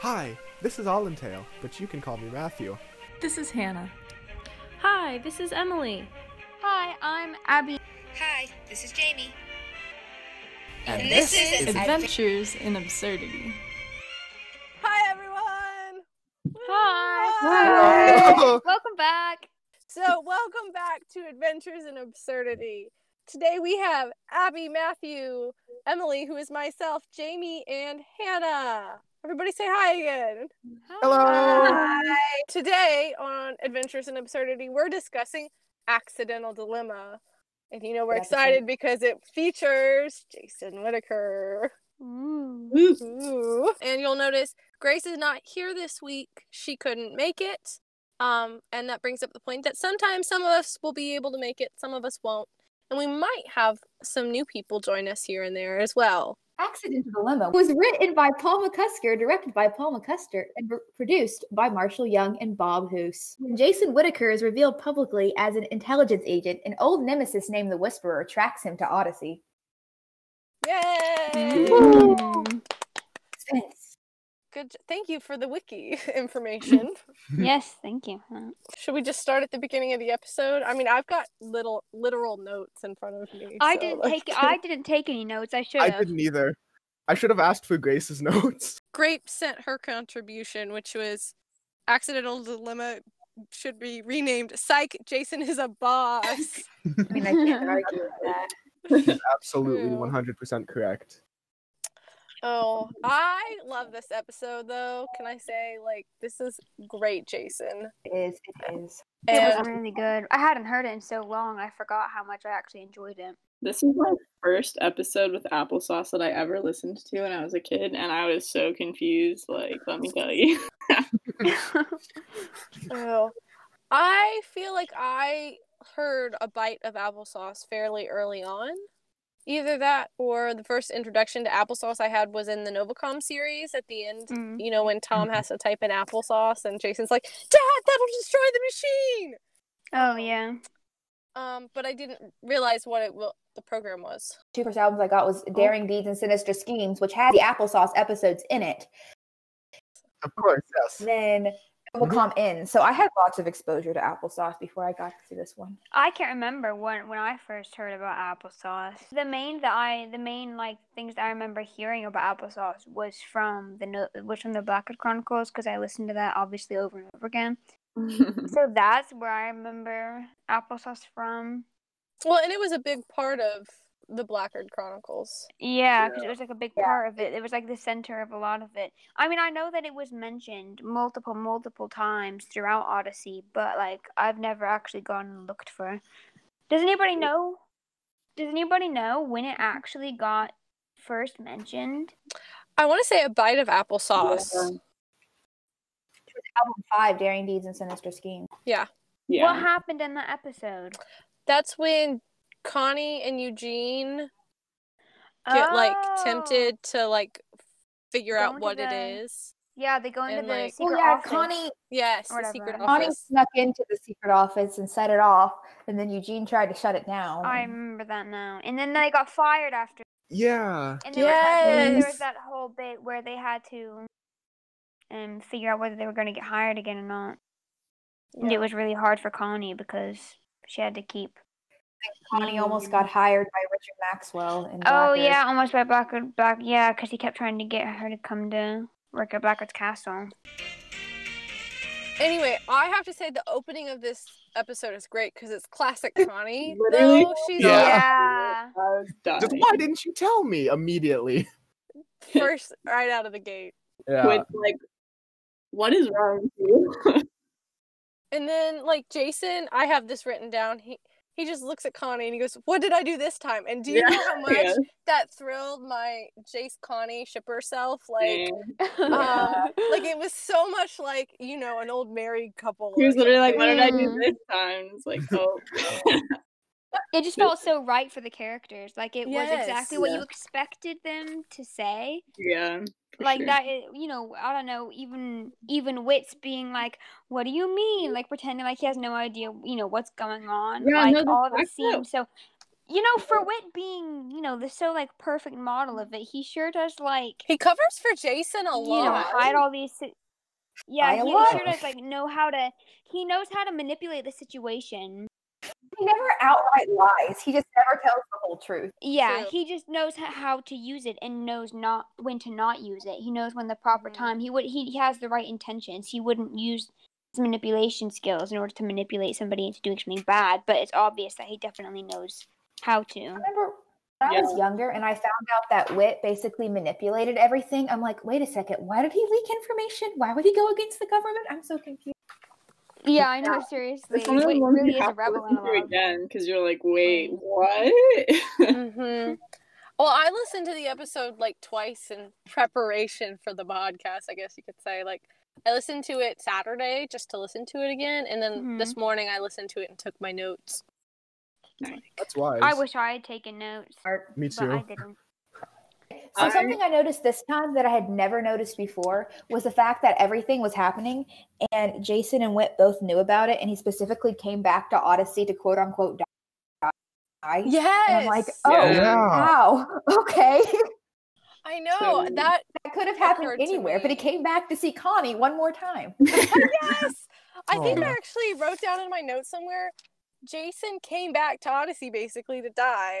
Hi, this is Allentail, but you can call me Matthew. This is Hannah. Hi, this is Emily. Hi, I'm Abby. Hi, this is Jamie. And, this is Adventures in Absurdity. Hi, everyone. Hi. Hello. Welcome back. So, welcome back to Adventures in Absurdity. Today we have Abby, Matthew, Emily, who is myself, Jamie, and Hannah. Everybody say hi again. Hello. Hi. Today on Adventures in Absurdity, we're discussing Accidental Dilemma. And you know, we're Good episode. excited because it features Jason Whittaker. Ooh. Ooh. And you'll notice Grace is not here this week. She couldn't make it. Um, and that brings up the point that sometimes some of us will be able to make it, some of us won't. And we might have some new people join us here and there as well. Accidental Dilemma was written by Paul McCusker, directed by Paul McCusker, and r- produced by Marshall Young and Bob Hoose. When Jason Whittaker is revealed publicly as an intelligence agent, an old nemesis named the Whisperer tracks him to Odyssey. Yay! Mm. Suspense. Good. Thank you for the wiki information. Yes, thank you. Should we just start at the beginning of the episode? I mean, I've got little literal notes in front of me. I so didn't let's take I didn't take any notes. I should I have. didn't either. I should have asked for Grace's notes. Grape sent her contribution, which was accidental dilemma should be renamed Psych Jason is a boss. I mean, I can't argue with that. Absolutely 100% correct. Oh, I love this episode though. Can I say like this is great, Jason. It is. It is. It was really good. I hadn't heard it in so long. I forgot how much I actually enjoyed it. This is my first episode with applesauce that I ever listened to when I was a kid, and I was so confused. Like, let me tell you. oh, I feel like I heard a bite of applesauce fairly early on. Either that or the first introduction to applesauce I had was in the Novacom series at the end. Mm. You know, when Tom has to type in applesauce and Jason's like, Dad, that'll destroy the machine! Oh yeah. Um, but I didn't realize what it what the program was. Two first albums I got was Daring Deeds and Sinister Schemes, which had the applesauce episodes in it. Of course, yes. Then Novacom mm-hmm. in. So I had lots of exposure to applesauce before I got to this one. I can't remember when when I first heard about applesauce. The main that I the main like things that I remember hearing about applesauce was from the no, was from the Blackgaard Chronicles because I listened to that obviously over and over again. So that's where I remember applesauce from. Well, and it was a big part of the Blackgaard Chronicles. Yeah, because it was like a big Yeah. part of it. It was like the center of a lot of it. I mean, I know that it was mentioned multiple, multiple times throughout Odyssey, but like I've never actually gone and looked for. Does anybody know? Does anybody know when it actually got first mentioned? I want to say a bite of applesauce. Album five, Daring Deeds and Sinister Schemes. Yeah. yeah. What happened in that episode? That's when Connie and Eugene get like Oh, tempted to like figure Go out what it the is. Yeah, they go into and, the like- secret oh yeah, office. Connie Yes, Or the secret whatever. Connie office. snuck into the secret office and set it off, and then Eugene tried to shut it down. I remember that now. And then they got fired after. Yeah. And there, was that, there was that whole bit where they had to um figure out whether they were going to get hired again or not. And it was really hard for Connie because she had to keep. Connie almost got hired by Richard Maxwell. In Oh Blackbird. yeah, almost by Blackgaard. Black yeah, because he kept trying to get her to come to work at Blackgaard's castle. Anyway, I have to say the opening of this episode is great because it's classic Connie. Literally. Though she's Yeah. Yeah. I was dying. Just why didn't you tell me immediately? first right out of the gate. Yeah. With, like, what is wrong with you? And then like Jason, I have this written down. He he just looks at Connie and he goes, "What did I do this time?" And do you know how much Yeah. that thrilled my Jace Connie shipper self? Like, Yeah. um, like it was so much like you know an old married couple. He was or literally like, "What did I do Mm. this time?" It's like, oh, It just felt so right for the characters. Like it was Yes. exactly what Yeah. you expected them to say. yeah, like sure. that you know i don't know even even wits being like what do you mean like pretending like he has no idea you know what's going on Yeah, like no, all of it fact that- seems so you know, for Whit being, you know, the so like perfect model of it, he sure does like He covers for Jason a lot. you know lot. hide all these. Yeah, By a he lot. sure does like know how to. He knows how to manipulate the situation. He never outright lies. He just never tells the whole truth. Yeah, True. he just knows how to use it and knows not when to not use it. He knows when the proper Mhm. time. He would he, he has the right intentions. He wouldn't use his manipulation skills in order to manipulate somebody into doing something bad. But it's obvious that he definitely knows how to. I to. remember when I was younger and I found out that Whit basically manipulated everything. I'm like, wait a second, why did he leak information? Why would he go against the government? I'm so confused. Yeah, I know. Seriously, It's one of the ones really you have to rebel listen to again because you're like, wait, what? hmm Well, I listened to the episode like twice in preparation for the podcast, I guess you could say. Like, I listened to it Saturday just to listen to it again, and then this morning I listened to it and took my notes. That's wise. I wish I had taken notes, Art. Me but I didn't. So I- something I noticed this time that I had never noticed before was the fact that everything was happening and Jason and Whit both knew about it and he specifically came back to Odyssey to quote unquote die. Yes. And I'm like, oh Yeah. wow, okay. I know So- that. that could have happened anywhere, but he came back to see Connie one more time. Yes. I think I oh. actually wrote down in my notes somewhere. Jason came back to Odyssey basically to die,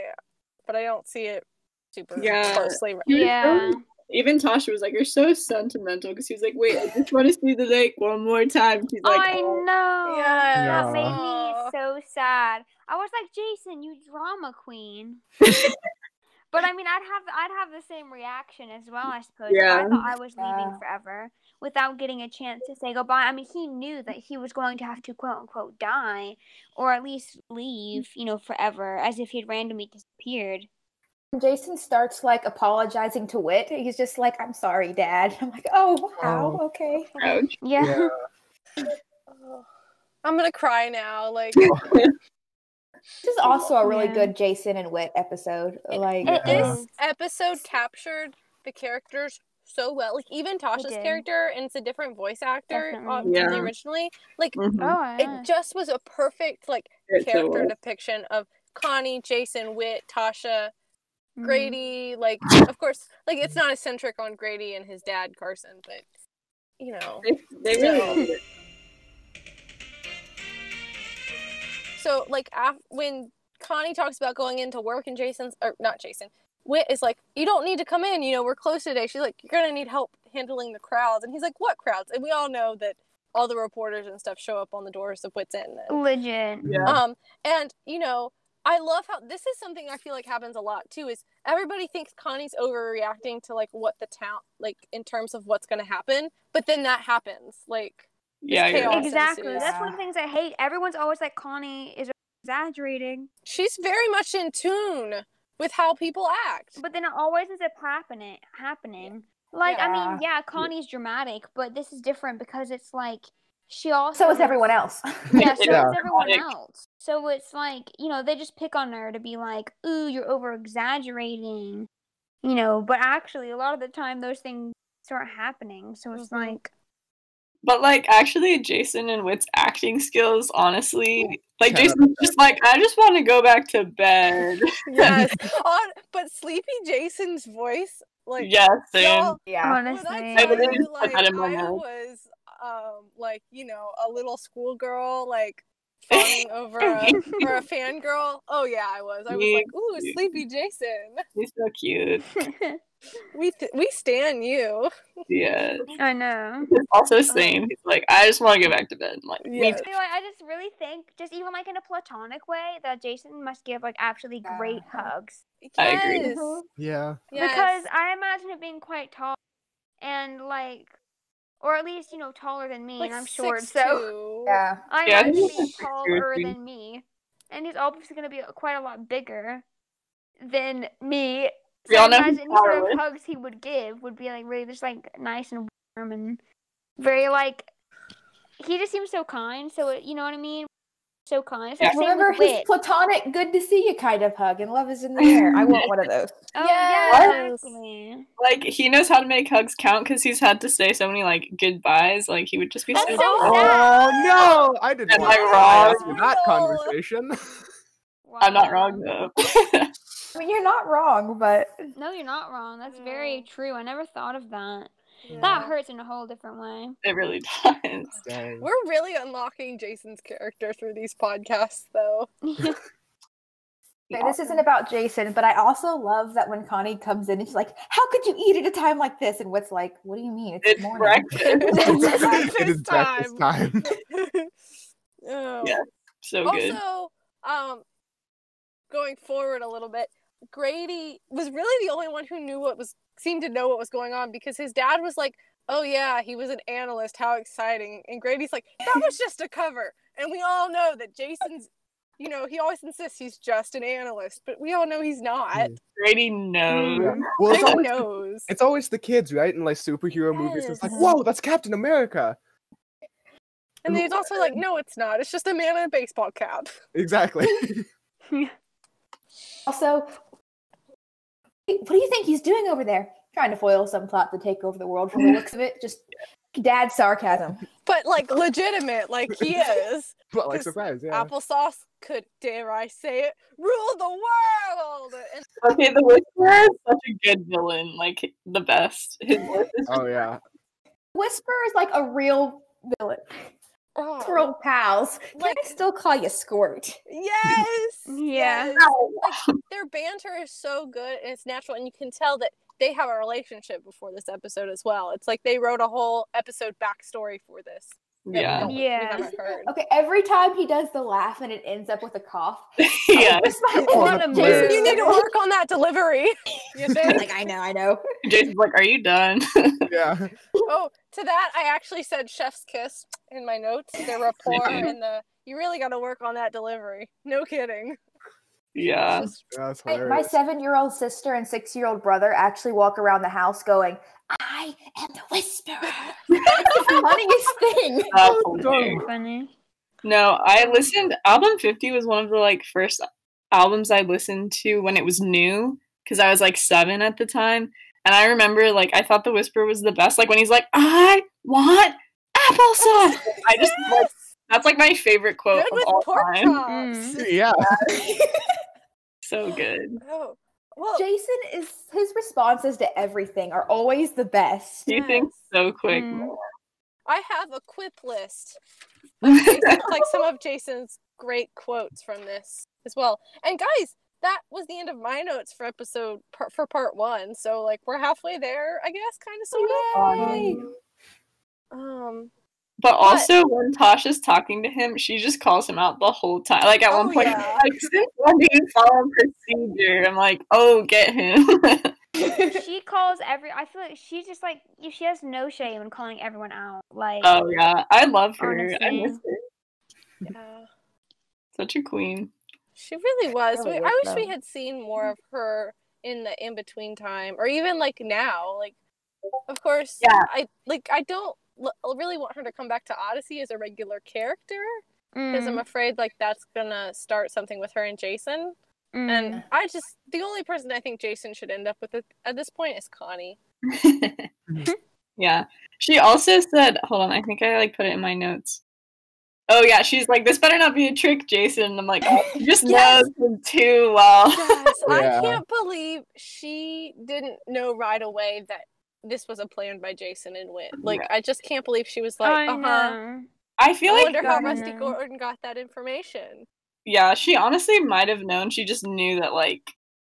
but I don't see it super Yeah. closely. Yeah. Even Tasha was like, "You're so sentimental," because he was like, "Wait, I just want to see the lake one more time." She's like, I "Oh." know. Yeah. That made Aw. me so sad. I was like, Jason, you drama queen. but I mean, I'd have I'd have the same reaction as well, I suppose. Yeah. I thought I was leaving Yeah. forever without getting a chance to say goodbye. I mean, he knew that he was going to have to quote unquote die, or at least leave, you know, forever, as if he'd randomly disappeared. Jason starts like apologizing to Whit. He's just like, I'm sorry, Dad. I'm like, oh wow, Oh. okay. Ouch. Yeah. Yeah. I'm gonna cry now. Like This is also a really Yeah. good Jason and Whit episode. Like It Yeah. is. this episode captured the characters so well. Like even Tasha's character, and it's a different voice actor uh, Yeah. originally. Like Mhm. Oh, it just was a perfect like It so character was. depiction of Connie, Jason, Whit, Tasha. Grady. Like of course, like it's not eccentric on Grady and his dad Carson, but you know. They, they really. did. So like af- when Connie talks about going into work and Jason's or not Jason, Whit is like, you don't need to come in. You know, we're closed today. She's like, you're gonna need help handling the crowds, and he's like, what crowds? And we all know that all the reporters and stuff show up on the doors of Whit's End. And, Legit. Yeah. um, and you know, I love how this is something I feel like happens a lot too. Is everybody thinks Connie's overreacting to like what the town like in terms of what's gonna happen, but then that happens. Like Yeah, chaos. Exactly. ensues. That's one of the things I hate. Everyone's always like Connie is exaggerating, she's very much in tune with how people act. but then it always ends up happening. Happening. Like I mean, Yeah. yeah, Connie's dramatic, but this is different because it's like she also so is everyone else. Yeah, so Yeah. is everyone else. So it's like you know they just pick on her to be like, "Ooh, you're over exaggerating," you know. But actually, a lot of the time, those things start happening. So it's Mhm. like, But like, actually, Jason and Whit's acting skills, honestly, like Yeah. Jason's just like, I just want to go back to bed. Yes. on but Sleepy Jason's voice, like yes, same. yeah. honestly, I I tell literally you, like that in my I was um like, you know, a little schoolgirl, like fawning over a or a fangirl. Oh yeah, I was. I was Me like, ooh. Sleepy Jason. He's so cute. We th- we stan you. Yeah. I know. He's also same. He's like, I just want to go back to bed. I'm like, me Yes. too. Anyway, I just really think, just even like in a platonic way, that Jason must give like absolutely great Yeah. hugs. I agree. Yeah. Yes. Because I imagine it being quite tall and like, or at least you know taller than me, like and I'm short, 6'2". so Yeah. I Yeah, I imagine think being he's taller than me, and he's obviously going to be quite a lot bigger than me. We So I imagine any sort of hugs he would give would be like really just like nice and warm and very like. He just seems so kind. So it, you know what I mean. So kind. It's like same Remember his Whit. platonic good to see you kind of hug and love is in the air. I want one of those. Oh Yes. yeah. Like, he knows how to make hugs count because he's had to say so many, like, goodbyes. Like, he would just be That's so so sad. sad. Oh no! I didn't Am I wrong? ask you that No. conversation. I'm not wrong though. I mean, you're not wrong, but No, you're not wrong. That's very true. I never thought of that. Yeah. That hurts in a whole different way. it really does. Dang. We're really unlocking Jason's character through these podcasts, though. Okay, this isn't about Jason, but I also love that when Connie comes in and she's like, "How could you eat at a time like this?" And what's like, "What do you mean? It's, It's morning." breakfast. it is breakfast time. oh. Yeah, so good. Also, um, going forward a little bit, Grady was really the only one who knew what was seemed to know what was going on because his dad was like, "Oh yeah, he was an analyst. How exciting!" And Grady's like, "That was just a cover." And we all know that Jason's, you know, he always insists he's just an analyst, but we all know he's not. Grady knows. Yeah. Well, it's Grady always, knows. it's always the kids, right? In like superhero movies, it's like, whoa, that's Captain America. And then he's also like, "No, it's not. It's just a man in a baseball cap." Exactly. Also, what do you think he's doing over there? Trying to foil some plot to take over the world from the looks of it. Just dad sarcasm. But like legitimate, like he is. but like surprise, yeah. Applesauce could, dare I say it, rule the world. And Okay, the Whisperer is such a good villain, like the best. His voice is Oh yeah. Whisper is like a real villain. Oh, We're old pals. Can Like- I still call you Squirt? yes, Yeah. yes. Like their banter is so good and it's natural, and you can tell that they have a relationship before this episode as well. It's like they wrote a whole episode backstory for this. That we yeah, Yeah. heard. Okay, every time he does the laugh and it ends up with a cough. yeah. It's my- Oh, one that's of hilarious. Jason's- You need to work on that delivery. Like I know, I know. Jason's like, "Are you done?" Yeah. Oh, to that, I actually said chef's kiss in my notes. The rapport and the you really got to work on that delivery. No kidding. Yeah. Just- That's My, my seven-year-old sister and six-year-old brother actually walk around the house going, "I am the Whisperer." It's the funniest thing. That's. Funny. No, I listened. Album 50 was one of the like first albums I listened to when it was new because I was like seven at the time. And I remember like I thought the whisper was the best. Like when he's like, I want applesauce. I just like that's like my favorite quote Good of with all pork time. chops. Mm. Yeah. So good. Oh, well, Jason is his responses to everything are always the best. He thinks so quick. Mm. I have a quip list Jason, like some of Jason's great quotes from this as well. And guys, that was the end of my notes for episode par- for part one. So like we're halfway there, I guess, kind of sort of. Yay. Um, But also when Tasha's talking to him, she just calls him out the whole time. Like at Oh, one point, yeah. like, since when do you follow procedure? I'm like, oh, get him. she calls every. I feel like she's just like she has no shame in calling everyone out. Like oh yeah, I love her. I miss her. yeah. Such a queen. She really was. Really I wish we had seen more of her in the in between time, or even like now. Like, of course, Yeah. I like. I don't l- really want her to come back to Odyssey as a regular character because I'm mm, afraid like that's gonna start something with her and Jason. mm. And I just the only person I think Jason should end up with at, at this point is Connie. yeah. She also said, hold on, I think I like put it in my notes. Oh yeah, she's like, this better not be a trick, Jason. And I'm like, oh, she just Yes. knows him too well. Yes, I can't believe she didn't know right away that this was a plan by Jason and Wit. Like, Yeah. I just can't believe she was like, uh huh. I feel I like wonder how Rusty know. Gordon got that information. yeah, she honestly might have known. She just knew that like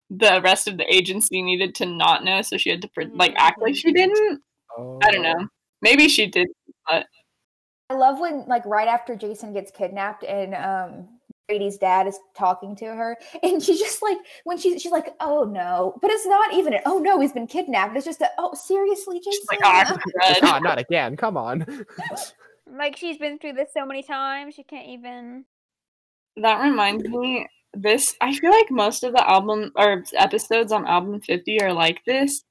the rest of the agency needed to not know, so she had to pre- like act like she didn't. Oh. I don't know. Maybe she did. But. I love when, like, right after Jason gets kidnapped and um Grady's dad is talking to her, and she's just like, when she's she's like, "Oh no," but it's not even an "Oh no, he's been kidnapped." It's just a "Oh seriously, Jason." She's like, crud. Ah, not again. Come on. Like she's been through this so many times, she can't even. That reminds me, this I feel like most of the album or episodes on album 50 are like this,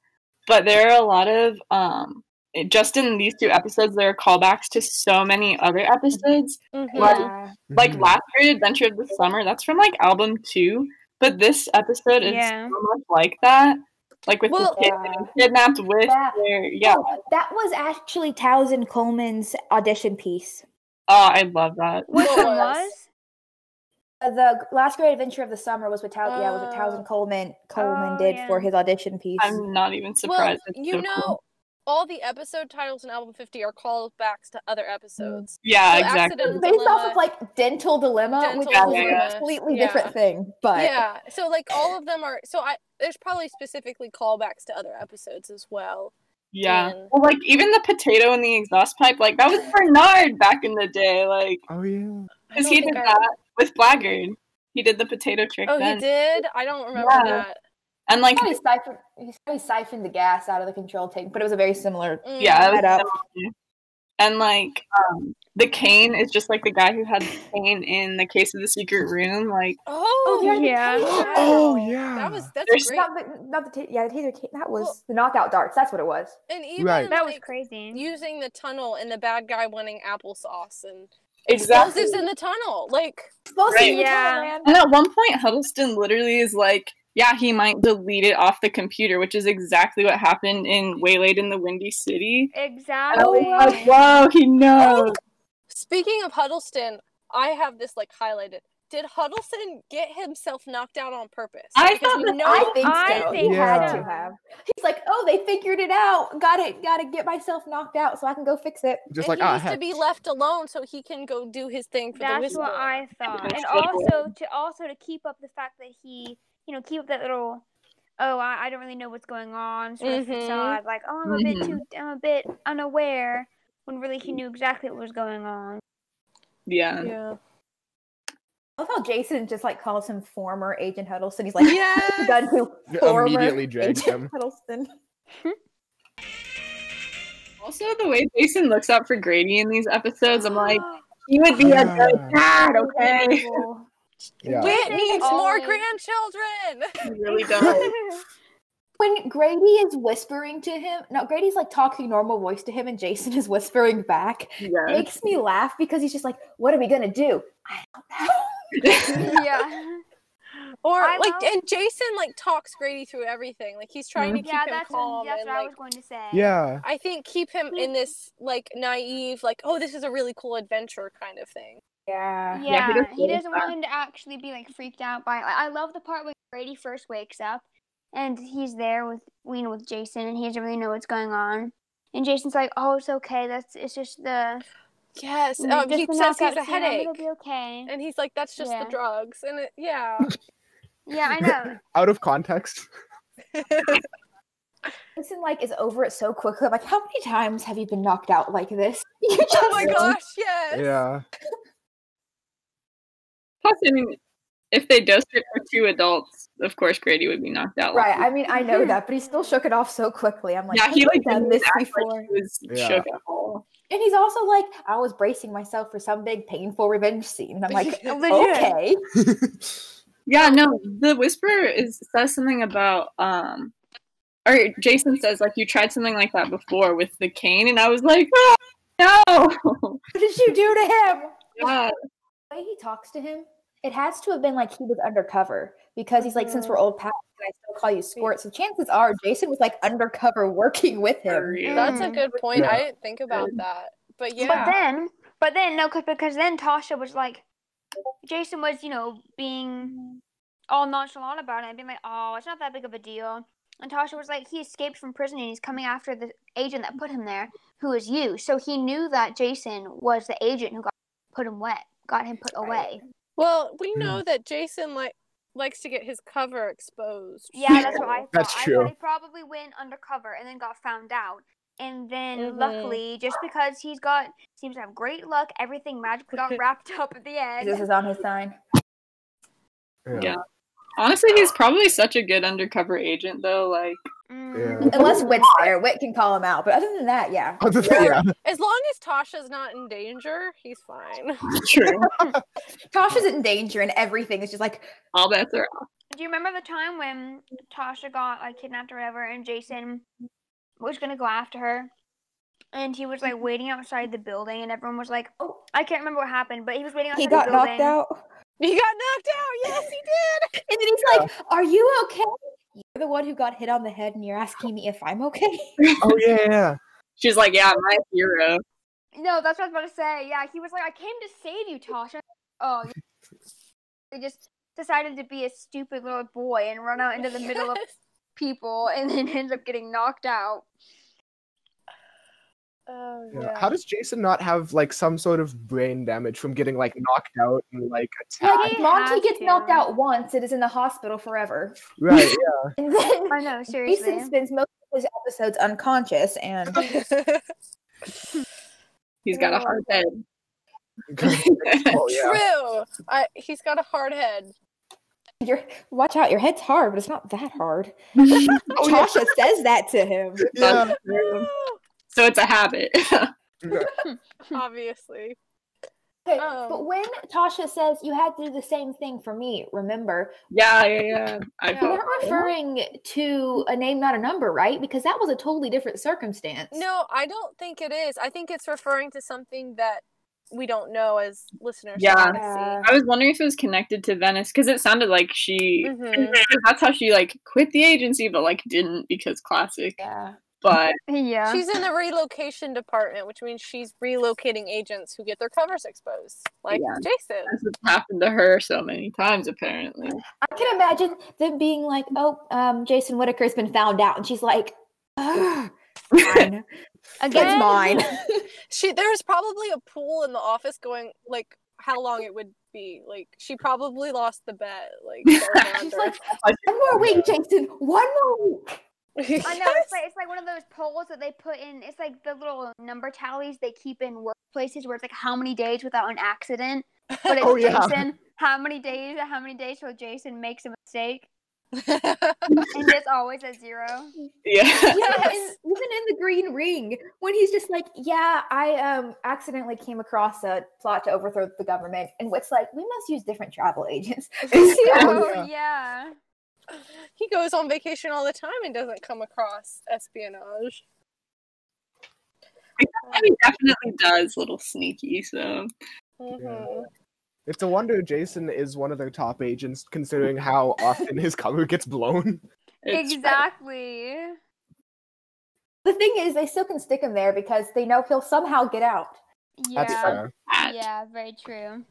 but there are a lot of um it- just in these two episodes there are callbacks to so many other episodes. Mm-hmm. Like- Yeah. Like Mhm. Last Great Adventure of the Summer, that's from like album 2, but this episode is Yeah. so much like that. Like with Well- the kid getting kidnapped with Yeah. their yeah. Oh, that was actually Townsend Coleman's audition piece. Oh, I love that. Which What one was? was? Uh, the last great adventure of the summer was what Townsend, yeah, was what Oh. Townsend Coleman Coleman Oh, did yeah. for his audition piece. I'm not even surprised. It's you so know, cool. All the episode titles in album 50 are callbacks to other episodes. Mm. Yeah, So exactly. Accidental based off of like dental dilemma, which Dental is a completely yeah. different thing. But yeah, so like all of them are. So I there's probably specifically callbacks to other episodes as well. Yeah. And- Well, like even the potato in the exhaust pipe, like that was Bernard back in the day, like Oh yeah. Because he did I- that with Blackgaard. He did the potato trick Oh, then, he did. I don't remember Yeah. that. And like he siphoned, he siphoned the gas out of the control tank, but it was a very similar. Yeah, Setup. and like um, the cane is just like the guy who had the cane in the case of the secret room. Like Oh, yeah. yeah. Oh, yeah. That was that's There's great. Not the, not the ta- yeah, the taser. ta- That was Well- the knockout darts. That's what it was. and even Right. That was like, crazy. using the tunnel and the bad guy wanting applesauce and exactly. explosives in the tunnel. Like Supposed Right. to be Yeah. man. And at one point, Huddleston literally is like, "Yeah, he might delete it off the computer," which is exactly what happened in Waylaid in the Windy City. Exactly. was like, "Whoa, he knows." speaking of Huddleston, I have this like highlighted. Did Huddleston get himself knocked out on purpose? I Because thought know I think I so. think he had to have. He's like, oh, they figured it out. Got it. Got to get myself knocked out so I can go fix it. Just and like he ah needs to be left alone so he can go do his thing for the That's whistle. what I thought. And also to also to keep up the fact that he, you know, keep up that little oh, I, I don't really know what's going on sort of Mhm. facade, like, oh I'm a bit Mhm. too I'm a bit unaware when really he knew exactly what was going on. Yeah. Yeah. I love how Jason just like calls him former Agent Huddleston. He's like, Yes! gun to Yeah, former immediately drags Agent him. Huddleston. Also, the way Jason looks out for Grady in these episodes, I'm like, he would be a good dad, okay? Yeah. Whit needs more grandchildren. He really does. When Grady is whispering to him, no, Grady's like talking normal voice to him, and Jason is whispering back. It makes me laugh because he's just like, "What are we gonna do?" I don't know. yeah. Or I like, love- and Jason like talks Grady through everything. Like he's trying to keep Yeah, him that's calm that's and what I was going to say. Yeah. I think keep him in this like naive, like oh this is a really cool adventure kind of thing. Yeah. Yeah, Yeah, he does he doesn't fun. want him to actually be like freaked out by. Like, I love the part when Grady first wakes up, and he's there with you know with Jason, and he doesn't really know what's going on. And Jason's like, "Oh, it's okay. That's it's just the Yes, Oh, um, just he the says he's knockout a serum. headache, It'll be okay." and he's like that's just Yeah. the drugs, and it, yeah. Yeah, I know. Out of context. Jason like is over it so quickly. I'm like, how many times have you been knocked out like this? You oh my gosh, yes. Yeah. Plus, I mean, if they dosed it for two adults, of course Grady would be knocked out. Right. I mean, I know that, but he still shook it off so quickly. I'm like, yeah, he like done this act like before. he was Yeah. shook at all. And he's also like, I was bracing myself for some big painful revenge scene. And I'm like, okay. Yeah, no, the whisperer is says something about um or Jason says like you tried something like that before with the cane and I was like, oh, no. What did you do to him? yeah. The way he talks to him, it has to have been like he was undercover because he's like, since we're old pals, can I still call you Squirt? So chances are Jason was like undercover working with him. real. That's a Mm. good point. Yeah. I didn't think about that, but yeah. But then, but then no, cause, because then Tasha was like, Jason was you know being all nonchalant about it and being like, oh, it's not that big of a deal. And Tasha was like, he escaped from prison and he's coming after the agent that put him there, who is you. So he knew that Jason was the agent who got put him wet, got him put Right. away. Well, we know that Jason like likes to get his cover exposed. Yeah, that's what I thought. That's I true. thought he probably went undercover and then got found out. And then Mhm. luckily, just because he's got seems to have great luck, everything magically got wrapped up at the end. This is on his sign. Yeah. Honestly, he's probably such a good undercover agent though, like Mm. Yeah. Unless Whit's there, Whit can call him out. But other than that, yeah. Other than- yeah. As long as Tasha's not in danger, he's fine. true. Tasha's in danger and everything is just like, All bets are off. Do you remember the time when Tasha got like kidnapped or whatever, and Jason was gonna go after her, and he was like waiting outside the building, and everyone was like, "Oh, I can't remember what happened," but he was waiting outside he the got building. knocked out. He got knocked out. Yes, he did. And then he's like, Are you okay? You're the one who got hit on the head and you're asking me if I'm okay. Oh yeah, yeah. She's like, Yeah, my hero. No, that's what I was about to say. Yeah, he was like, "I came to save you, Tasha." Oh, He just decided to be a stupid little boy and run out into the middle of people, and then ends up getting knocked out. Oh Yeah. yeah. How does Jason not have like some sort of brain damage from getting like knocked out and like Like attacked? He Monty gets to. knocked out once it is in the hospital forever. right, yeah. And then I know, seriously. Jason spends most of his episodes unconscious and He's got a hard head. oh, yeah. True. I, he's got a hard head. your watch out, your head's hard, but it's not that hard. Oh. Tasha says that to him. Yeah. That's true. So it's a habit. Obviously. Okay, Um, but when Tasha says you had to do the same thing for me, remember, yeah, yeah, yeah. I Yeah. we're not referring to a name, not a number, right? Because that was a totally different circumstance. No, I don't think it is. I think it's referring to something that we don't know as listeners. Yeah. Yeah. I was wondering if it was connected to Venice because it sounded like she. Mhm. That's how she like quit the agency, but like didn't because classic. Yeah. But Yeah. She's in the relocation department, which means she's relocating agents who get their covers exposed, like Yeah. Jason. that's what's happened to her so many times apparently. I can imagine them being like, "Oh, um, Jason Whittaker's been found out," and she's like, "Ugh, "Fine, it's mine." She there's probably a pool in the office going like how long it would be. Like she probably lost the bet. Like going under. One more week, Jason. One more week. I know it's like it's like one of those polls that they put in. It's like the little number tallies they keep in workplaces where it's like how many days without an accident. But it's Oh, yeah. Jason. How many days? How many days till Jason makes a mistake? And it's always at zero. Yeah. Yeah, and even in the Green Ring, when he's just like, "Yeah, I um accidentally came across a plot to overthrow the government," and what's like, "We must use different travel agents." Oh yeah. yeah. He goes on vacation all the time and doesn't come across espionage. he definitely does little sneaky, so Mhm. It's a wonder Jason is one of their top agents, considering how often his cover gets blown. it's exactly. the thing is, they still can stick him there because they know he'll somehow get out. That's Yeah. fair. Yeah, very true.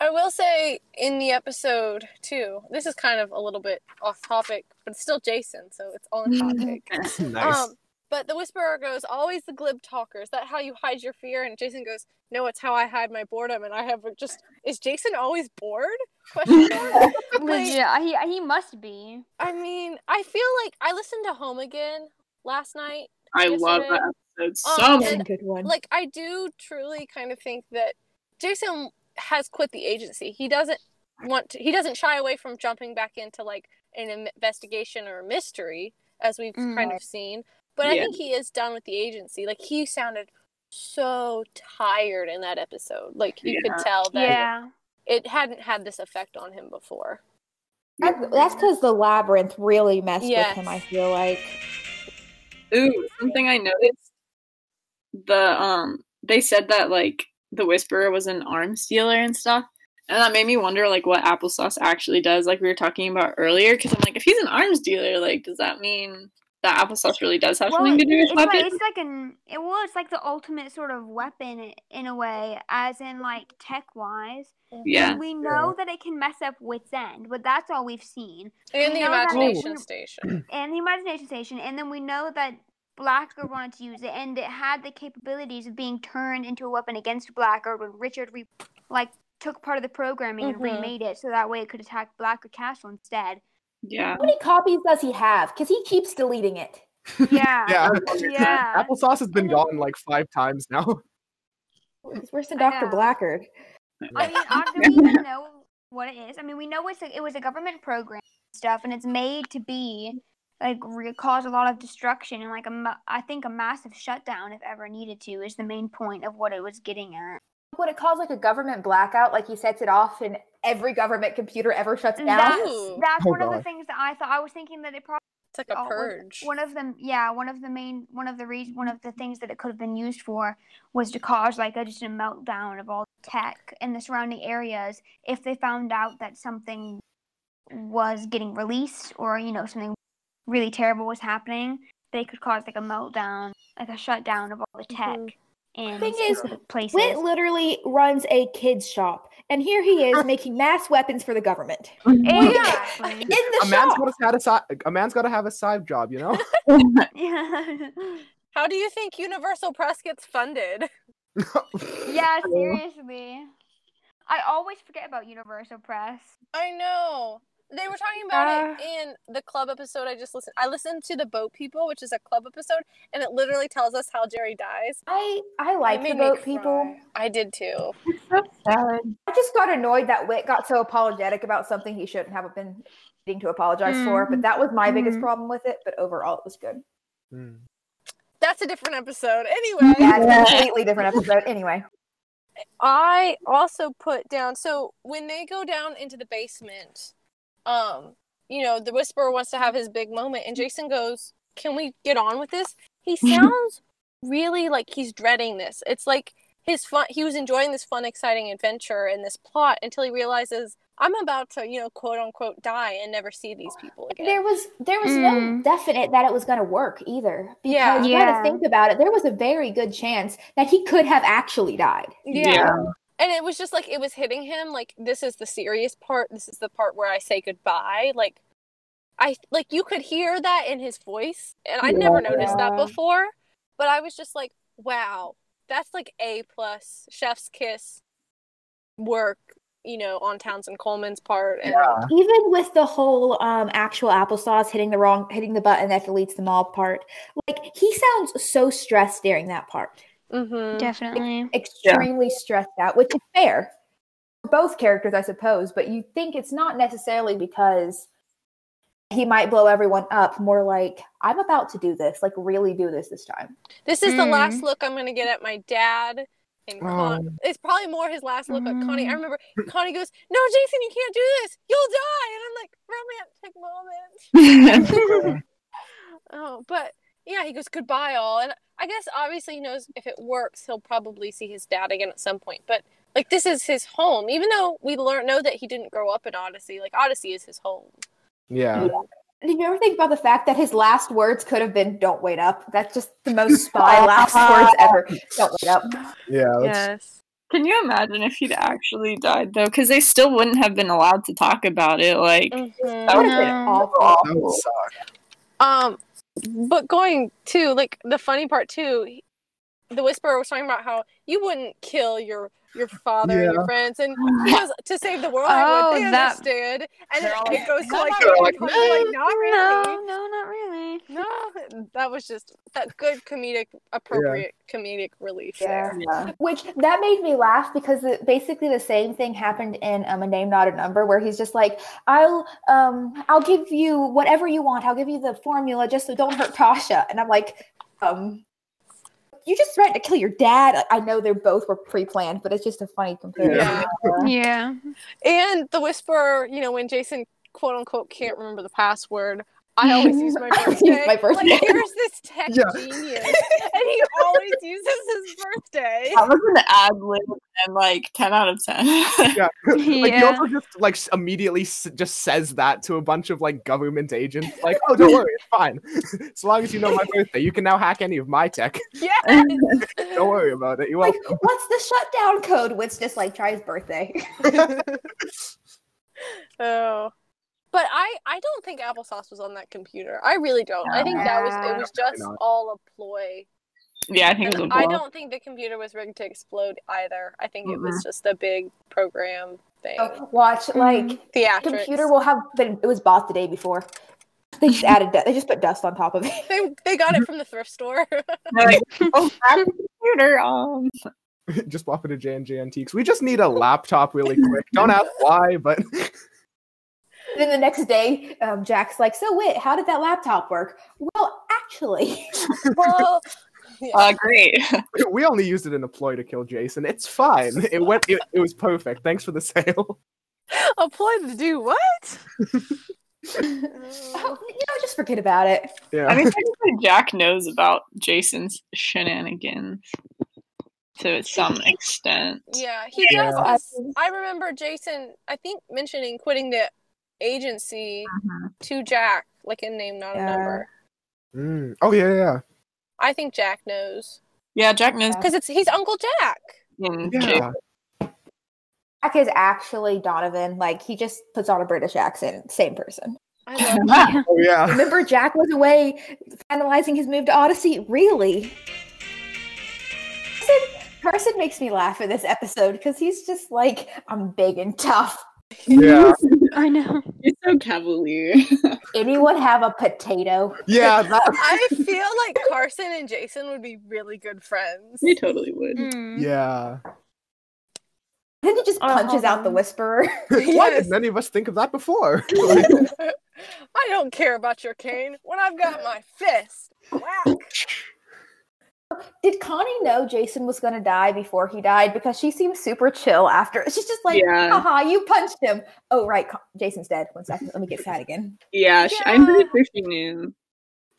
I will say in the episode too, this is kind of a little bit off topic, but it's still Jason, so it's on topic. nice. Um, but the whisperer goes, "Always the glib talker. Is that how you hide your fear?" And Jason goes, "No, it's how I hide my boredom." And I have just, is Jason always bored? Question mark. Like, Legit. He he must be. I mean, I feel like I listened to Home Again last night. I love that episode so Um, much. good one. Like, I do truly kind of think that Jason has quit the agency. He doesn't want to. He doesn't shy away from jumping back into like an investigation or a mystery, as we've Mm. kind of seen. But I think he is done with the agency. Like he sounded so tired in that episode. Like you Yeah. could tell that Yeah. it hadn't had this effect on him before. That- that's because the labyrinth really messed Yes. with him. I feel like. Ooh, something I noticed. The um they said that like the Whisperer was an arms dealer and stuff. And that made me wonder like what applesauce actually does, like we were talking about earlier. Because I'm like, if he's an arms dealer, like does that mean that applesauce really does have Well, something to do with it's like weapons? it's like an it well, it's like the ultimate sort of weapon in a way, as in like tech wise. yeah. We know that it can mess up Whit's End, but that's all we've seen. And We the know that imagination it- station. And the imagination station, and then we know that Blackgaard wanted to use it, and it had the capabilities of being turned into a weapon against Blackgaard when Richard re- like took part of the programming and Mhm. remade it so that way it could attack Blackgaard Castle instead. Yeah. How many copies does he have? Because he keeps deleting it. Yeah. yeah. Yeah. Applesauce has been gone like five times now. He's worse than I Dr. know. Blackgaard. I mean, do we even know what it is? I mean, we know it's a, it was a government program and stuff, and it's made to be like re- cause a lot of destruction and like a ma- I think a massive shutdown if ever needed to is the main point of what it was getting at. What it calls like a government blackout, like he sets it off and every government computer ever shuts down. That's Ooh. that's Oh, one of the things that I thought. I was thinking that it probably It's like a oh, purge. One of them, yeah, one of the main, one of the reasons, one of the things that it could have been used for was to cause like a, just a meltdown of all the tech in the surrounding areas if they found out that something was getting released or you know something really terrible was happening. They could cause like a meltdown, like a shutdown of all the tech Mhm. in Thing is, places. Whit literally runs a kids shop, and here he is making mass weapons for the government Exactly. in the A man's shop. got to have a side. A man's got to have a side job, you know. yeah. How do you think Universal Press gets funded? yeah, seriously. I always forget about Universal Press. I know. They were talking about Uh. it in the club episode I just listened. I listened to the Boat People, which is a club episode, and it literally tells us how Jerry dies. I I It like the boat people. cry. I did too. so sad. I just got annoyed that Whit got so apologetic about something he shouldn't have been needing to apologize for. But that was my biggest Mhm. problem with it. But overall, it was good. Hmm. That's a different episode. Anyway, Yeah, it's a completely different episode. Anyway, I also put down so when they go down into the basement, um, you know, the whisperer wants to have his big moment and Jason goes, "Can we get on with this?" He sounds really like he's dreading this. It's like his fun he was enjoying this fun exciting adventure and this plot until he realizes I'm about to, you know, quote unquote die and never see these people again. there was there was no Mm. definite that it was going to work either. Because Yeah. you got Yeah. to think about it. There was a very good chance that he could have actually died. yeah. And it was just like it was hitting him like this is the serious part this is the part where i say goodbye like i like you could hear that in his voice and i never noticed that before but i was just like wow that's like a plus chef's kiss work you know on townsend coleman's part and Even with the whole um, actual applesauce hitting the wrong, hitting the button that deletes them all part, like he sounds so stressed during that part. Mhm. Definitely. extremely stressed out, which is fair. for Both characters, I suppose, but you think it's not necessarily because he might blow everyone up. More like I'm about to do this, like really do this this time. this is the Mm. last look i'm gonna get at my dad and Con- it's probably more his last look at Connie. I remember Connie goes, "No, Jason, you can't do this. You'll die." And I'm like, "Romantic moment." Oh, but yeah, he goes goodbye all, and I guess obviously he knows if it works, he'll probably see his dad again at some point. But like this is his home, even though we learn know that he didn't grow up in Odyssey. Like Odyssey is his home. Yeah. Did you ever think about the fact that his last words could have been "Don't wait up"? That's just the most spy last words ever. Don't wait up. Yeah. That's, Yes. Can you imagine if he'd actually died though? Because they still wouldn't have been allowed to talk about it. Like Mhm. that would have been awful. That would suck. Um, but going to like the funny part too, the whisperer was talking about how you wouldn't kill your your father and your friends, and he goes to save the world. I Oh, would. They that- understood, and They're then all it goes to like, like, like, like not really. No, no, not really. No, that was just that good comedic, appropriate comedic relief Yeah. Yeah. Which that made me laugh because it, basically the same thing happened in um, a name not a number where he's just like I'll um I'll give you whatever you want I'll give you the formula just so don't hurt Tasha and I'm like um you just threatened to kill your dad I know they're both were pre-planned but it's just a funny comparison Yeah. Yeah. And the whisperer, you know, when Jason quote unquote can't remember the password, I always use my I birthday. use my birthday. Like, here's this tech Yeah. genius, and he always uses his birthday. That was an ad lib and like ten out of ten. Yeah. like he Yeah. also just like immediately s- just says that to a bunch of like government agents. Like, oh, don't worry, it's fine. as long as you know my birthday, you can now hack any of my tech. Yeah. don't worry about it. You're like welcome. what's the shutdown code Which just like try his birthday Oh. But I, I don't think applesauce was on that computer. I really don't. I think that was it was just not. all a ploy. yeah, I think it was And a I bluff. don't think the computer was rigged to explode either. I think it was just a big program thing. Oh, watch like Theatrics. computer will have been it was bought the day before they just added du- they just put dust on top of it They they got it from the thrift store. They're like, oh, that's computer. Um, just pop it to J and J Antiques. We just need a laptop really quick. Don't ask why, but then the next day um, Jack's like so wait how did that laptop work well actually well, uh, great. we only used it in a ploy to kill Jason. It's fine. It went. It, it was perfect. Thanks for the sale. a ploy to do what? oh, you know just forget about it Yeah. I mean, technically, Jack knows about Jason's shenanigans to some extent. Yeah, he Yeah. does. 'cause I remember Jason, I think, mentioning quitting the agency Mhm. to Jack, like in name, not a number. Mm. Oh yeah, yeah. I think Jack knows. Yeah, Jack knows. because it's he's Uncle Jack. and Yeah. Jack is actually Donovan. Like he just puts on a British accent. Same person. I love. Oh yeah. Remember, Jack was away finalizing his move to Odyssey. Really? Carson, Carson makes me laugh in this episode because he's just like, I'm big and tough. Yeah. I know. You're so cavalier. Anyone have a potato? Yeah. That. I feel like Carson and Jason would be really good friends. they totally would. Mm. Yeah. Then he just Oh, punches hold out the whisperer. Why Yes. didn't any of us think of that before? I don't care about your cane when I've got my fist. Whack. Did Connie know Jason was going to die before he died? Because she seems super chill after. She's just like, Yeah. haha, you punched him. Oh, right. Con- Jason's dead. One second. Let me get sad again. Yeah, she, I'm pretty sure she knew.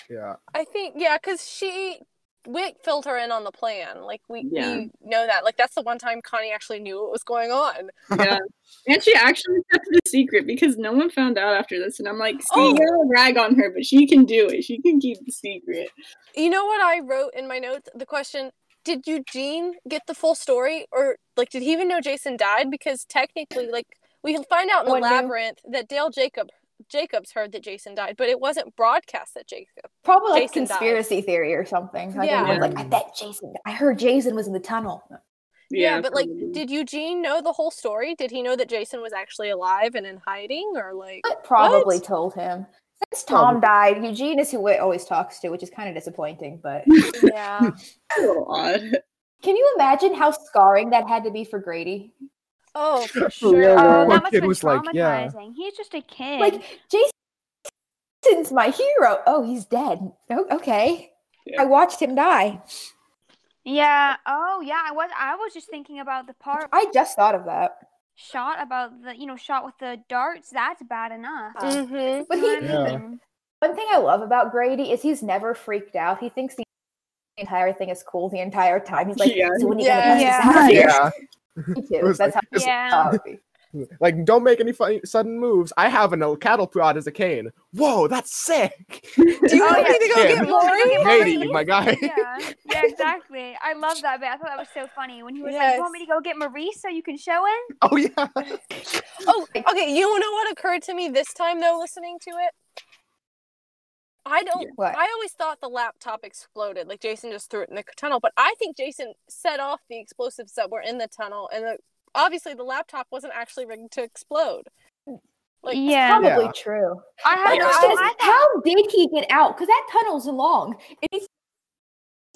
yeah. I think yeah, because she Wick filled her in on the plan. Like we, Yeah. we know that. Like that's the one time Connie actually knew what was going on. Yeah, and she actually kept the secret because no one found out after this. And I'm like, see, Oh. you're gonna rag on her, but she can do it. She can keep the secret. You know what I wrote in my notes? The question: Did Eugene get the full story, or like did he even know Jason died? Because technically, like we find out in the One knew. labyrinth that Dale Jacob Jacobs heard that Jason died, but it wasn't broadcast that Jacob. Probably like Jason died. conspiracy theory or something. Like, Yeah. like, I bet Jason, I heard Jason was in the tunnel. Yeah, but like, probably. did Eugene know the whole story? Did he know that Jason was actually alive and in hiding, or like? I probably What? told him. Since Tom Probably. died, Eugene is who Whit always talks to, which is kind of disappointing. But Yeah. a little odd. can you imagine how scarring that had to be for Grady? Oh, for sure. though. Oh, that must kid have been was like, yeah. He's just a kid. Like, Jason's my hero. Oh, he's dead. Oh, okay. Yeah. I watched him die. yeah. Oh, yeah. I was. I was just thinking about the part I just thought of that. shot about the you know shot with the darts. That's bad enough. Mm-hmm. But he, Yeah. one thing I love about Grady is he's never freaked out. He thinks the entire thing is cool the entire time. He's like, Yeah. so when are you Yeah. gonna Yeah. us out of here? Yeah. Me too. That's like- how Yeah. how it would be. Like, don't make any funny, sudden moves. I have an old cattle prod as a cane. Whoa, that's sick. Do you Oh, want yeah. me to go Him. get You want me to Maury? get Grady, Marie? my guy. yeah, yeah, exactly. I love that bit. I thought that was so funny when he was like, Yes. "You want me to go get Maurice so you can show him?" Oh yeah. Oh, okay. You know what occurred to me this time though, listening to it? I don't. What? I always thought the laptop exploded, like Jason just threw it in the tunnel. But I think Jason set off the explosives that were in the tunnel, and the, obviously the laptop wasn't actually rigged to explode. Like, yeah, Probably Yeah. true. I My had. Question I, is, I how did he get out? Because that tunnel's long. And he's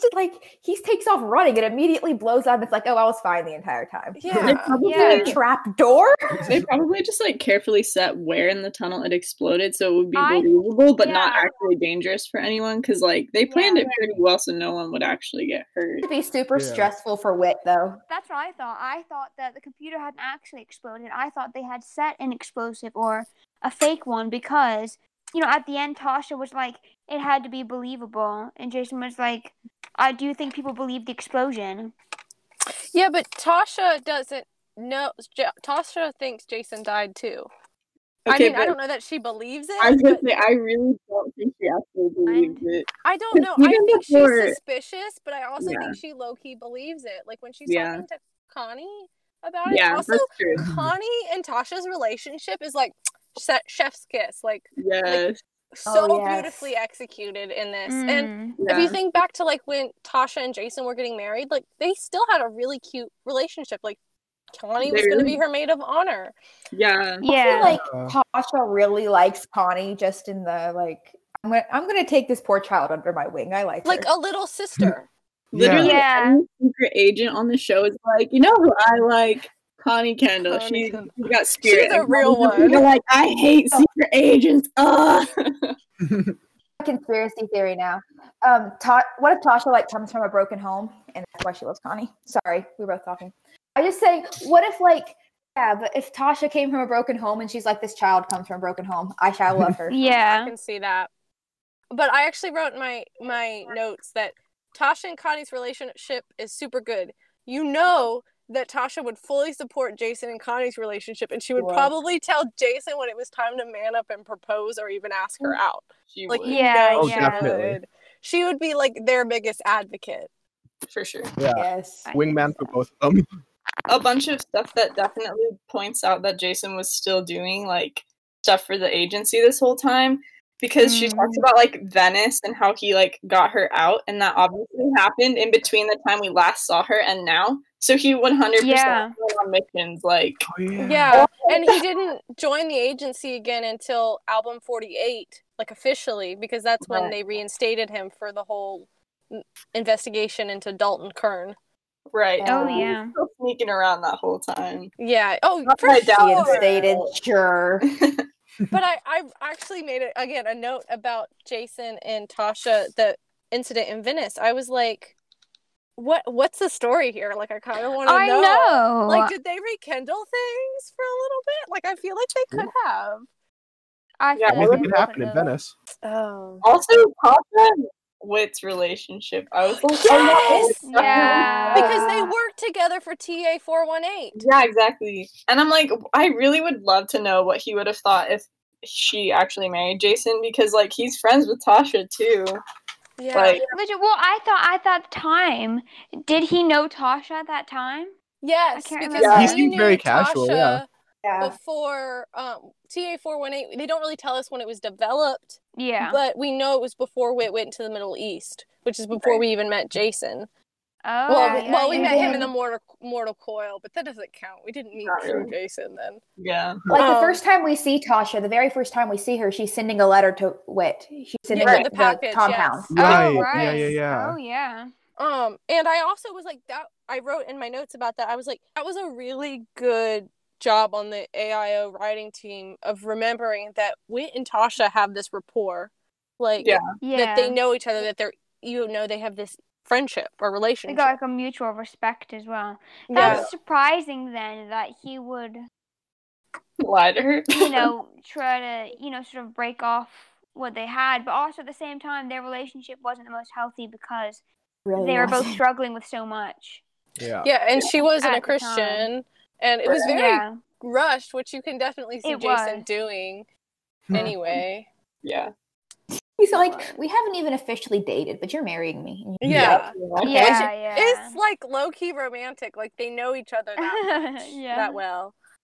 just like he takes off running and immediately blows up. It's like, oh, I was fine the entire time. They yeah, probably, Yeah. Trap door? they probably just like carefully set where in the tunnel it exploded so it would be I- believable, but not actually dangerous for anyone. Because like they planned Yeah. it pretty well, so no one would actually get hurt. It'd be super Yeah. stressful for Whit though. that's what I thought. I thought that the computer hadn't actually exploded. I thought they had set an explosive or a fake one because you know at the end Tasha was like it had to be believable, and Jason was like, "I do think people believe the explosion." yeah. But Tasha doesn't know. J- Tasha thinks Jason died too. I mean, I don't know that she believes it. I was gonna say I really don't think she actually believes it. I don't know. I think before- she's suspicious, but I also Yeah. think she low key believes it. Like when she's Yeah. talking to Connie about it. Yeah, also, that's true. Connie and Tasha's relationship is like se- chef's kiss, like Yes. so Oh, yes. beautifully executed in this. And Mm. if you think back to like when Tasha and Jason were getting married, like they still had a really cute relationship. Like Connie was going to be her maid of honor. Yeah. I yeah, feel like. Tasha really likes Connie just in the like I'm gonna I'm gonna take this poor child under my wing. I like Like her. a little sister. Literally, Yeah. any secret agent on the show is like, you know who I like? Connie Kendall. Connie She, Kendall. she got spirit. a real one. You're like, I hate secret agents. Ugh. conspiracy theory now. Um, Ta- what if Tasha like comes from a broken home and that's why she loves Connie? Sorry, we were both talking. I just say, what if like, yeah, but if Tasha came from a broken home and she's like, this child comes from a broken home, I shall love her. Yeah, I can see that. But I actually wrote in my my notes that Tasha and Connie's relationship is super good. You know that Tasha would fully support Jason and Connie's relationship, and she would Wow. probably tell Jason when it was time to man up and propose or even ask her out. She Like, would. Yeah, Oh, she definitely. She would be like their biggest advocate. for sure. Yeah, Yes. wingman for both of them. A bunch of stuff that definitely points out that Jason was still doing like stuff for the agency this whole time because she mm. talks about like Venice and how he like got her out and that obviously happened in between the time we last saw her and now. So he 100% Yeah. went on missions like Oh yeah. Yeah, and he didn't join the agency again until album 48, like officially, because that's when Right. they reinstated him for the whole investigation into Dalton Kern. right. Oh Yeah. yeah. Still sneaking around that whole time. Yeah. Oh, Not for sure. Reinstated, sure. But I, I actually made it again a note about Jason and Tasha, the incident in Venice. I was like, what? What's the story here? Like, I kind of want to I know. know. Like, did they rekindle things for a little bit? Like, I feel like they could have. I Yeah, feel Well, like that they could happen in. Venice. Oh. Also, Tasha and Whit's relationship. I was like, oh, Yes! yeah. Yeah. Because they worked together for TA four one eight. Yeah, exactly. And I'm like, I really would love to know what he would have thought if she actually married Jason because, like, he's friends with Tasha too. Yeah. Like, But, well, I thought I thought at the time. Did he know Tasha at that time? yes, can't because remember. He seemed very casual, Tasha yeah. Yeah. before um, TA four one eight. They don't really tell us when it was developed, Yeah. but we know it was before Whit went to the Middle East, which is before we even met Jason. Oh, well, yeah, well, we yeah, met him in the Mortal Mortal Coil, but that doesn't count. We didn't meet Not true really. Jason then. yeah. Like the Um, first time we see Tasha, the very first time we see her, she's sending a letter to Whit. She's sending Yeah, the, the the package, compound. yes. Right. Oh, Yeah, right. yeah, yeah. Oh, yeah. Um, and I also was like that. I wrote in my notes about that. I was like, that was a really good job on the AIO writing team of remembering that Whit and Tasha have this rapport, like Yeah. Yeah. that they know each other, that they're you know they have this friendship or relationship. They relationship. got like a mutual respect as well. yeah. That's surprising then that he would, Lie to her. you know, try to, you know, sort of break off what they had, but also at the same time, their relationship wasn't the most healthy because Really they were both wasn't. struggling with so much. Yeah. Yeah, and she wasn't At a Christian, and it was very Yeah. rushed, which you can definitely see It Jason was. doing. Hmm. Anyway, yeah. He's like, we haven't even officially dated, but you're marrying me. And you're yeah. Okay. Yeah, yeah. It's like low key romantic. Like they know each other that much, Yeah. that well.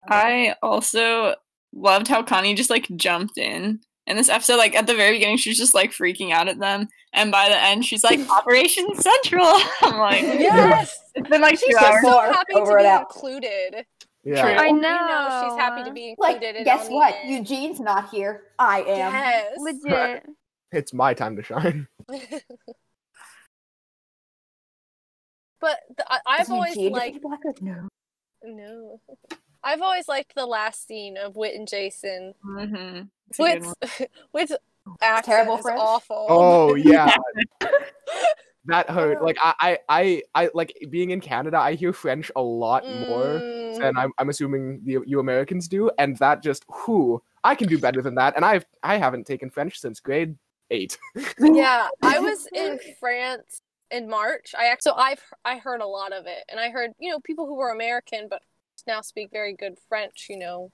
I also loved how Connie just like jumped in. In this episode, like at the very beginning, she's just like freaking out at them, and by the end, she's like Operation Central. I'm like, Yes, it's been like she's two hours. so happy over to be out. included. Yeah. True. I You know. know, she's happy to be Like, included. and guess what? end. Eugene's not here. I am. Yes. Legit. It's my time to shine. but the, I, I've Is always Eugene liked Black Earth? No. no. I've always liked the last scene of Whit and Jason. Mm-hmm. Whit's Whit's accent Terrible is French? awful. Oh yeah. that hurt. Like I, I, I, I like being in Canada. I hear French a lot more Mm. than I'm, I'm assuming the, you Americans do, and that just who I can do better than that. And I've I haven't taken French since grade eight. yeah, I was in France in March. I act- so I've I heard a lot of it, and I heard you know people who were American but now speak very good French. You know,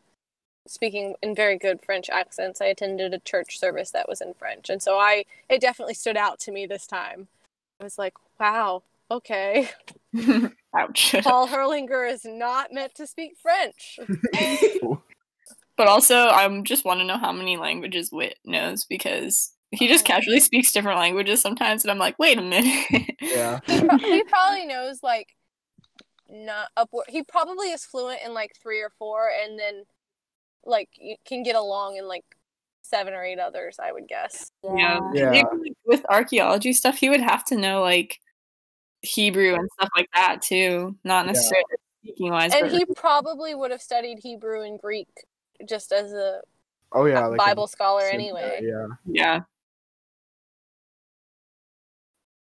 speaking in very good French accents. I attended a church service that was in French, and so I it definitely stood out to me this time. I was like, wow, okay, Ouch. Paul Herlinger is not meant to speak French. But also, I just want to know how many languages Whit knows because he just uh-huh. casually speaks different languages sometimes, and I'm like, wait a minute. yeah. he, pro- he probably knows like not upward. He probably is fluent in like three or four, and then like you can get along in like seven or eight others. I would guess. yeah. Yeah. Even, like, With archaeology stuff, he would have to know like Hebrew and stuff like that too, not necessarily speaking wise. And but he probably would have studied Hebrew and Greek just as a Oh yeah. Like Bible a scholar sim- anyway. Yeah. yeah.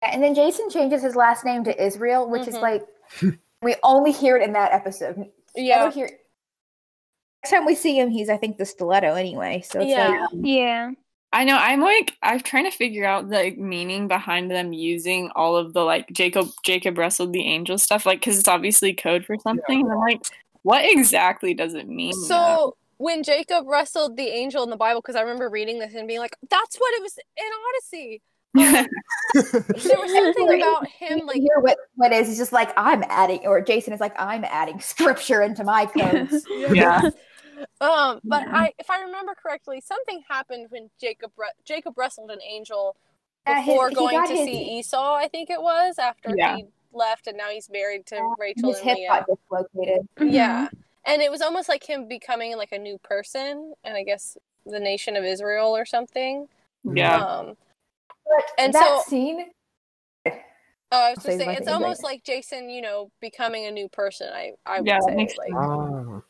And then Jason changes his last name to Israel, which is Mhm. like we only hear it in that episode. Yeah. Hear. Next time we see him, he's I think the stiletto anyway. So it's Yeah. like Yeah. I know. I'm like, I'm trying to figure out the meaning behind them using all of the like Jacob Jacob wrestled the angel stuff, like because it's obviously code for something. And I'm like, what exactly does it mean? though? So when Jacob wrestled the angel in the Bible, because I remember reading this and being like, "That's what it was in Odyssey." there was something about him can like hear what what is? He's just like I'm adding, or Jason is like I'm adding scripture into my codes. yeah. Um, but Yeah. I, if I remember correctly, something happened when Jacob re- Jacob wrestled an angel Uh, his- before going to his- see Esau. I think it was after Yeah. he left, and now he's married to Rachel His and hip Leah. got dislocated. Yeah, and it was almost like him becoming like a new person, and I guess the nation of Israel or something. Yeah. Um, But And that so- scene, oh, I was just saying, it's thing almost like Jason, you know, becoming a new person. I, I would Yeah, that say, makes like, Ah.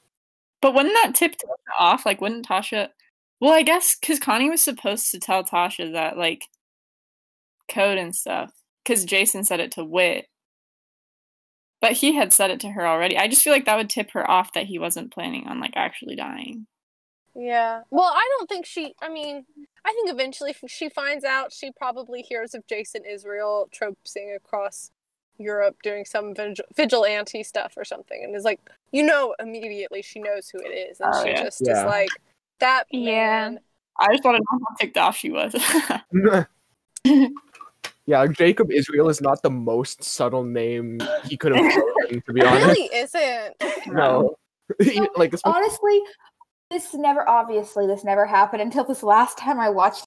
But wouldn't that tip Tasha off? Like, wouldn't Tasha? Well, I guess because Connie was supposed to tell Tasha that like code and stuff. Because Jason said it to Whit, but he had said it to her already. I just feel like that would tip her off that he wasn't planning on like actually dying. Yeah. Well, I don't think she. I mean, I think eventually, she finds out, she probably hears of Jason Israel tropesing across Europe doing some vigil- vigilante stuff or something, and is like, you know, immediately she knows who it is, and Oh, she yeah. just is like, that Yeah. man. I just want to know how ticked off she was. yeah, Jacob Israel is not the most subtle name he could have chosen, to be It honest. really isn't. No. like especially- honestly, this never obviously this never happened until this last time I watched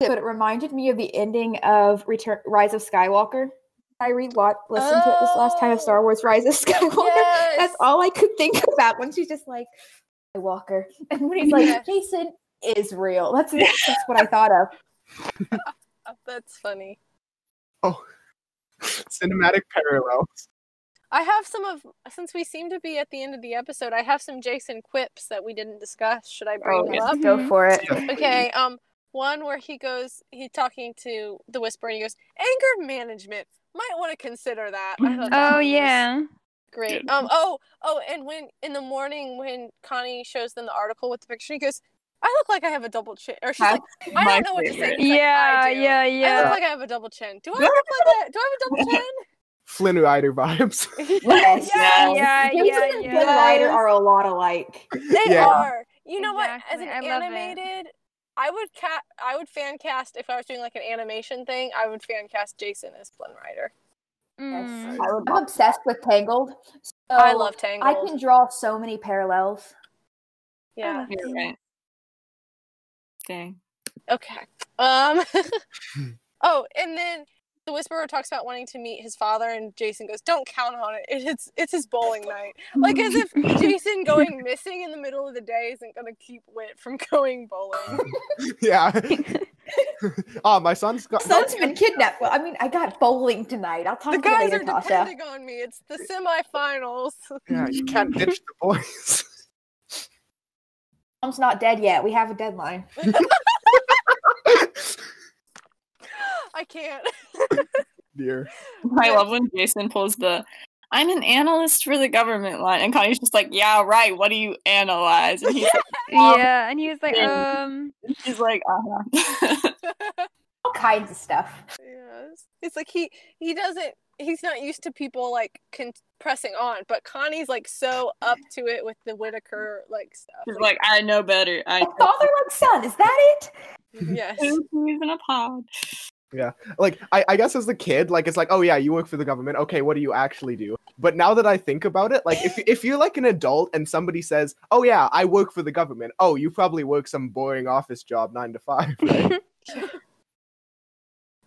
it, but it reminded me of the ending of Return Rise of Skywalker. I rewatched listened to it this last time of Star oh, Wars Rise of Skywalker. Yes. That's all I could think about when she's just like Skywalker. And when he's like, Yes. Jason is real. That's that's what I thought of. That's funny. oh, cinematic parallels. I have some of since we seem to be at the end of the episode. I have some Jason quips that we didn't discuss. Should I bring Oh, them yeah. up? Go for it. Okay, um, one where he goes, he talking to the Whisper, and he goes, anger management. Might want to consider that. I thought that Oh yeah. great. Good. Um, oh, oh, and when in the morning when Connie shows them the article with the picture, he goes, "I look like I have a double chin," or she's like, That's "I don't know what to say." favorite. He's like, Yeah, yeah, I look like I have a double chin. Do I look like that? Do I have a double chin? Flynn Rider vibes. Yes. Yeah. Yeah, Jason yeah, and yeah. Flynn Rider are a lot alike. They Yeah. are. You know Exactly, what? As an love it. animated, I would cat. I would fan cast if I was doing like an animation thing. I would fan cast Jason as Flynn Rider. Mm. I am obsessed with Tangled. So I love Tangled. I can draw so many parallels. Yeah. You're right. Dang. Okay. Um. oh, and then the Whisperer talks about wanting to meet his father, and Jason goes, "Don't count on it. It's it's his bowling night." Like as if Jason going missing in the middle of the day isn't gonna keep Whit from going bowling. yeah. oh, my son's got. Son's been kidnapped. Well, I mean, I got bowling tonight. I'll talk the to you guys later, are Tasha. depending on me. It's the semifinals. Yeah, you can't ditch the boys. Mom's not dead yet. We have a deadline. I can't. Dear. I love when Jason pulls the I'm an analyst for the government line and Connie's just like, Yeah, right, what do you analyze? And he's like, Um, Yeah, and he was like, yeah. um, he's like, uh-huh. All kinds of stuff. Yes. It's like he he doesn't he's not used to people like con- pressing on, but Connie's like so up to it with the Whittaker like stuff. He's like, I know better. I Like father like son. Is that it? yes. he's in a pod. Like, I, I guess as a kid, like, it's like, oh yeah, you work for the government. Okay, what do you actually do? But now that I think about it, like, if if you're like an adult and somebody says, oh yeah, I work for the government. Oh, you probably work some boring office job, nine to five. Right?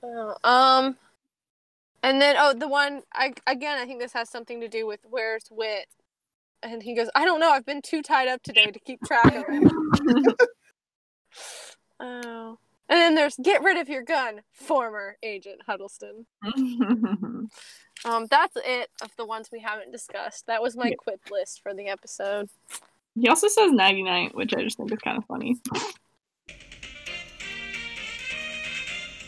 Oh, um and then oh the one I again I think this has something to do with where's Whit. And he goes, I don't know, I've been too tied up today to keep track of it. oh. And then there's get rid of your gun, former agent Huddleston. Um, that's it of the ones we haven't discussed. That was my Yeah. quip list for the episode. he also says nighty night, which I just think is kind of funny.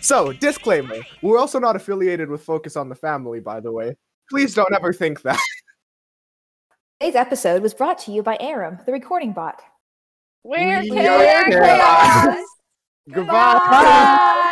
so, disclaimer: we're also not affiliated with Focus on the Family, by the way. Please don't ever think that. Today's episode was brought to you by Aram, the recording bot. We're chaos. Are chaos. Goodbye.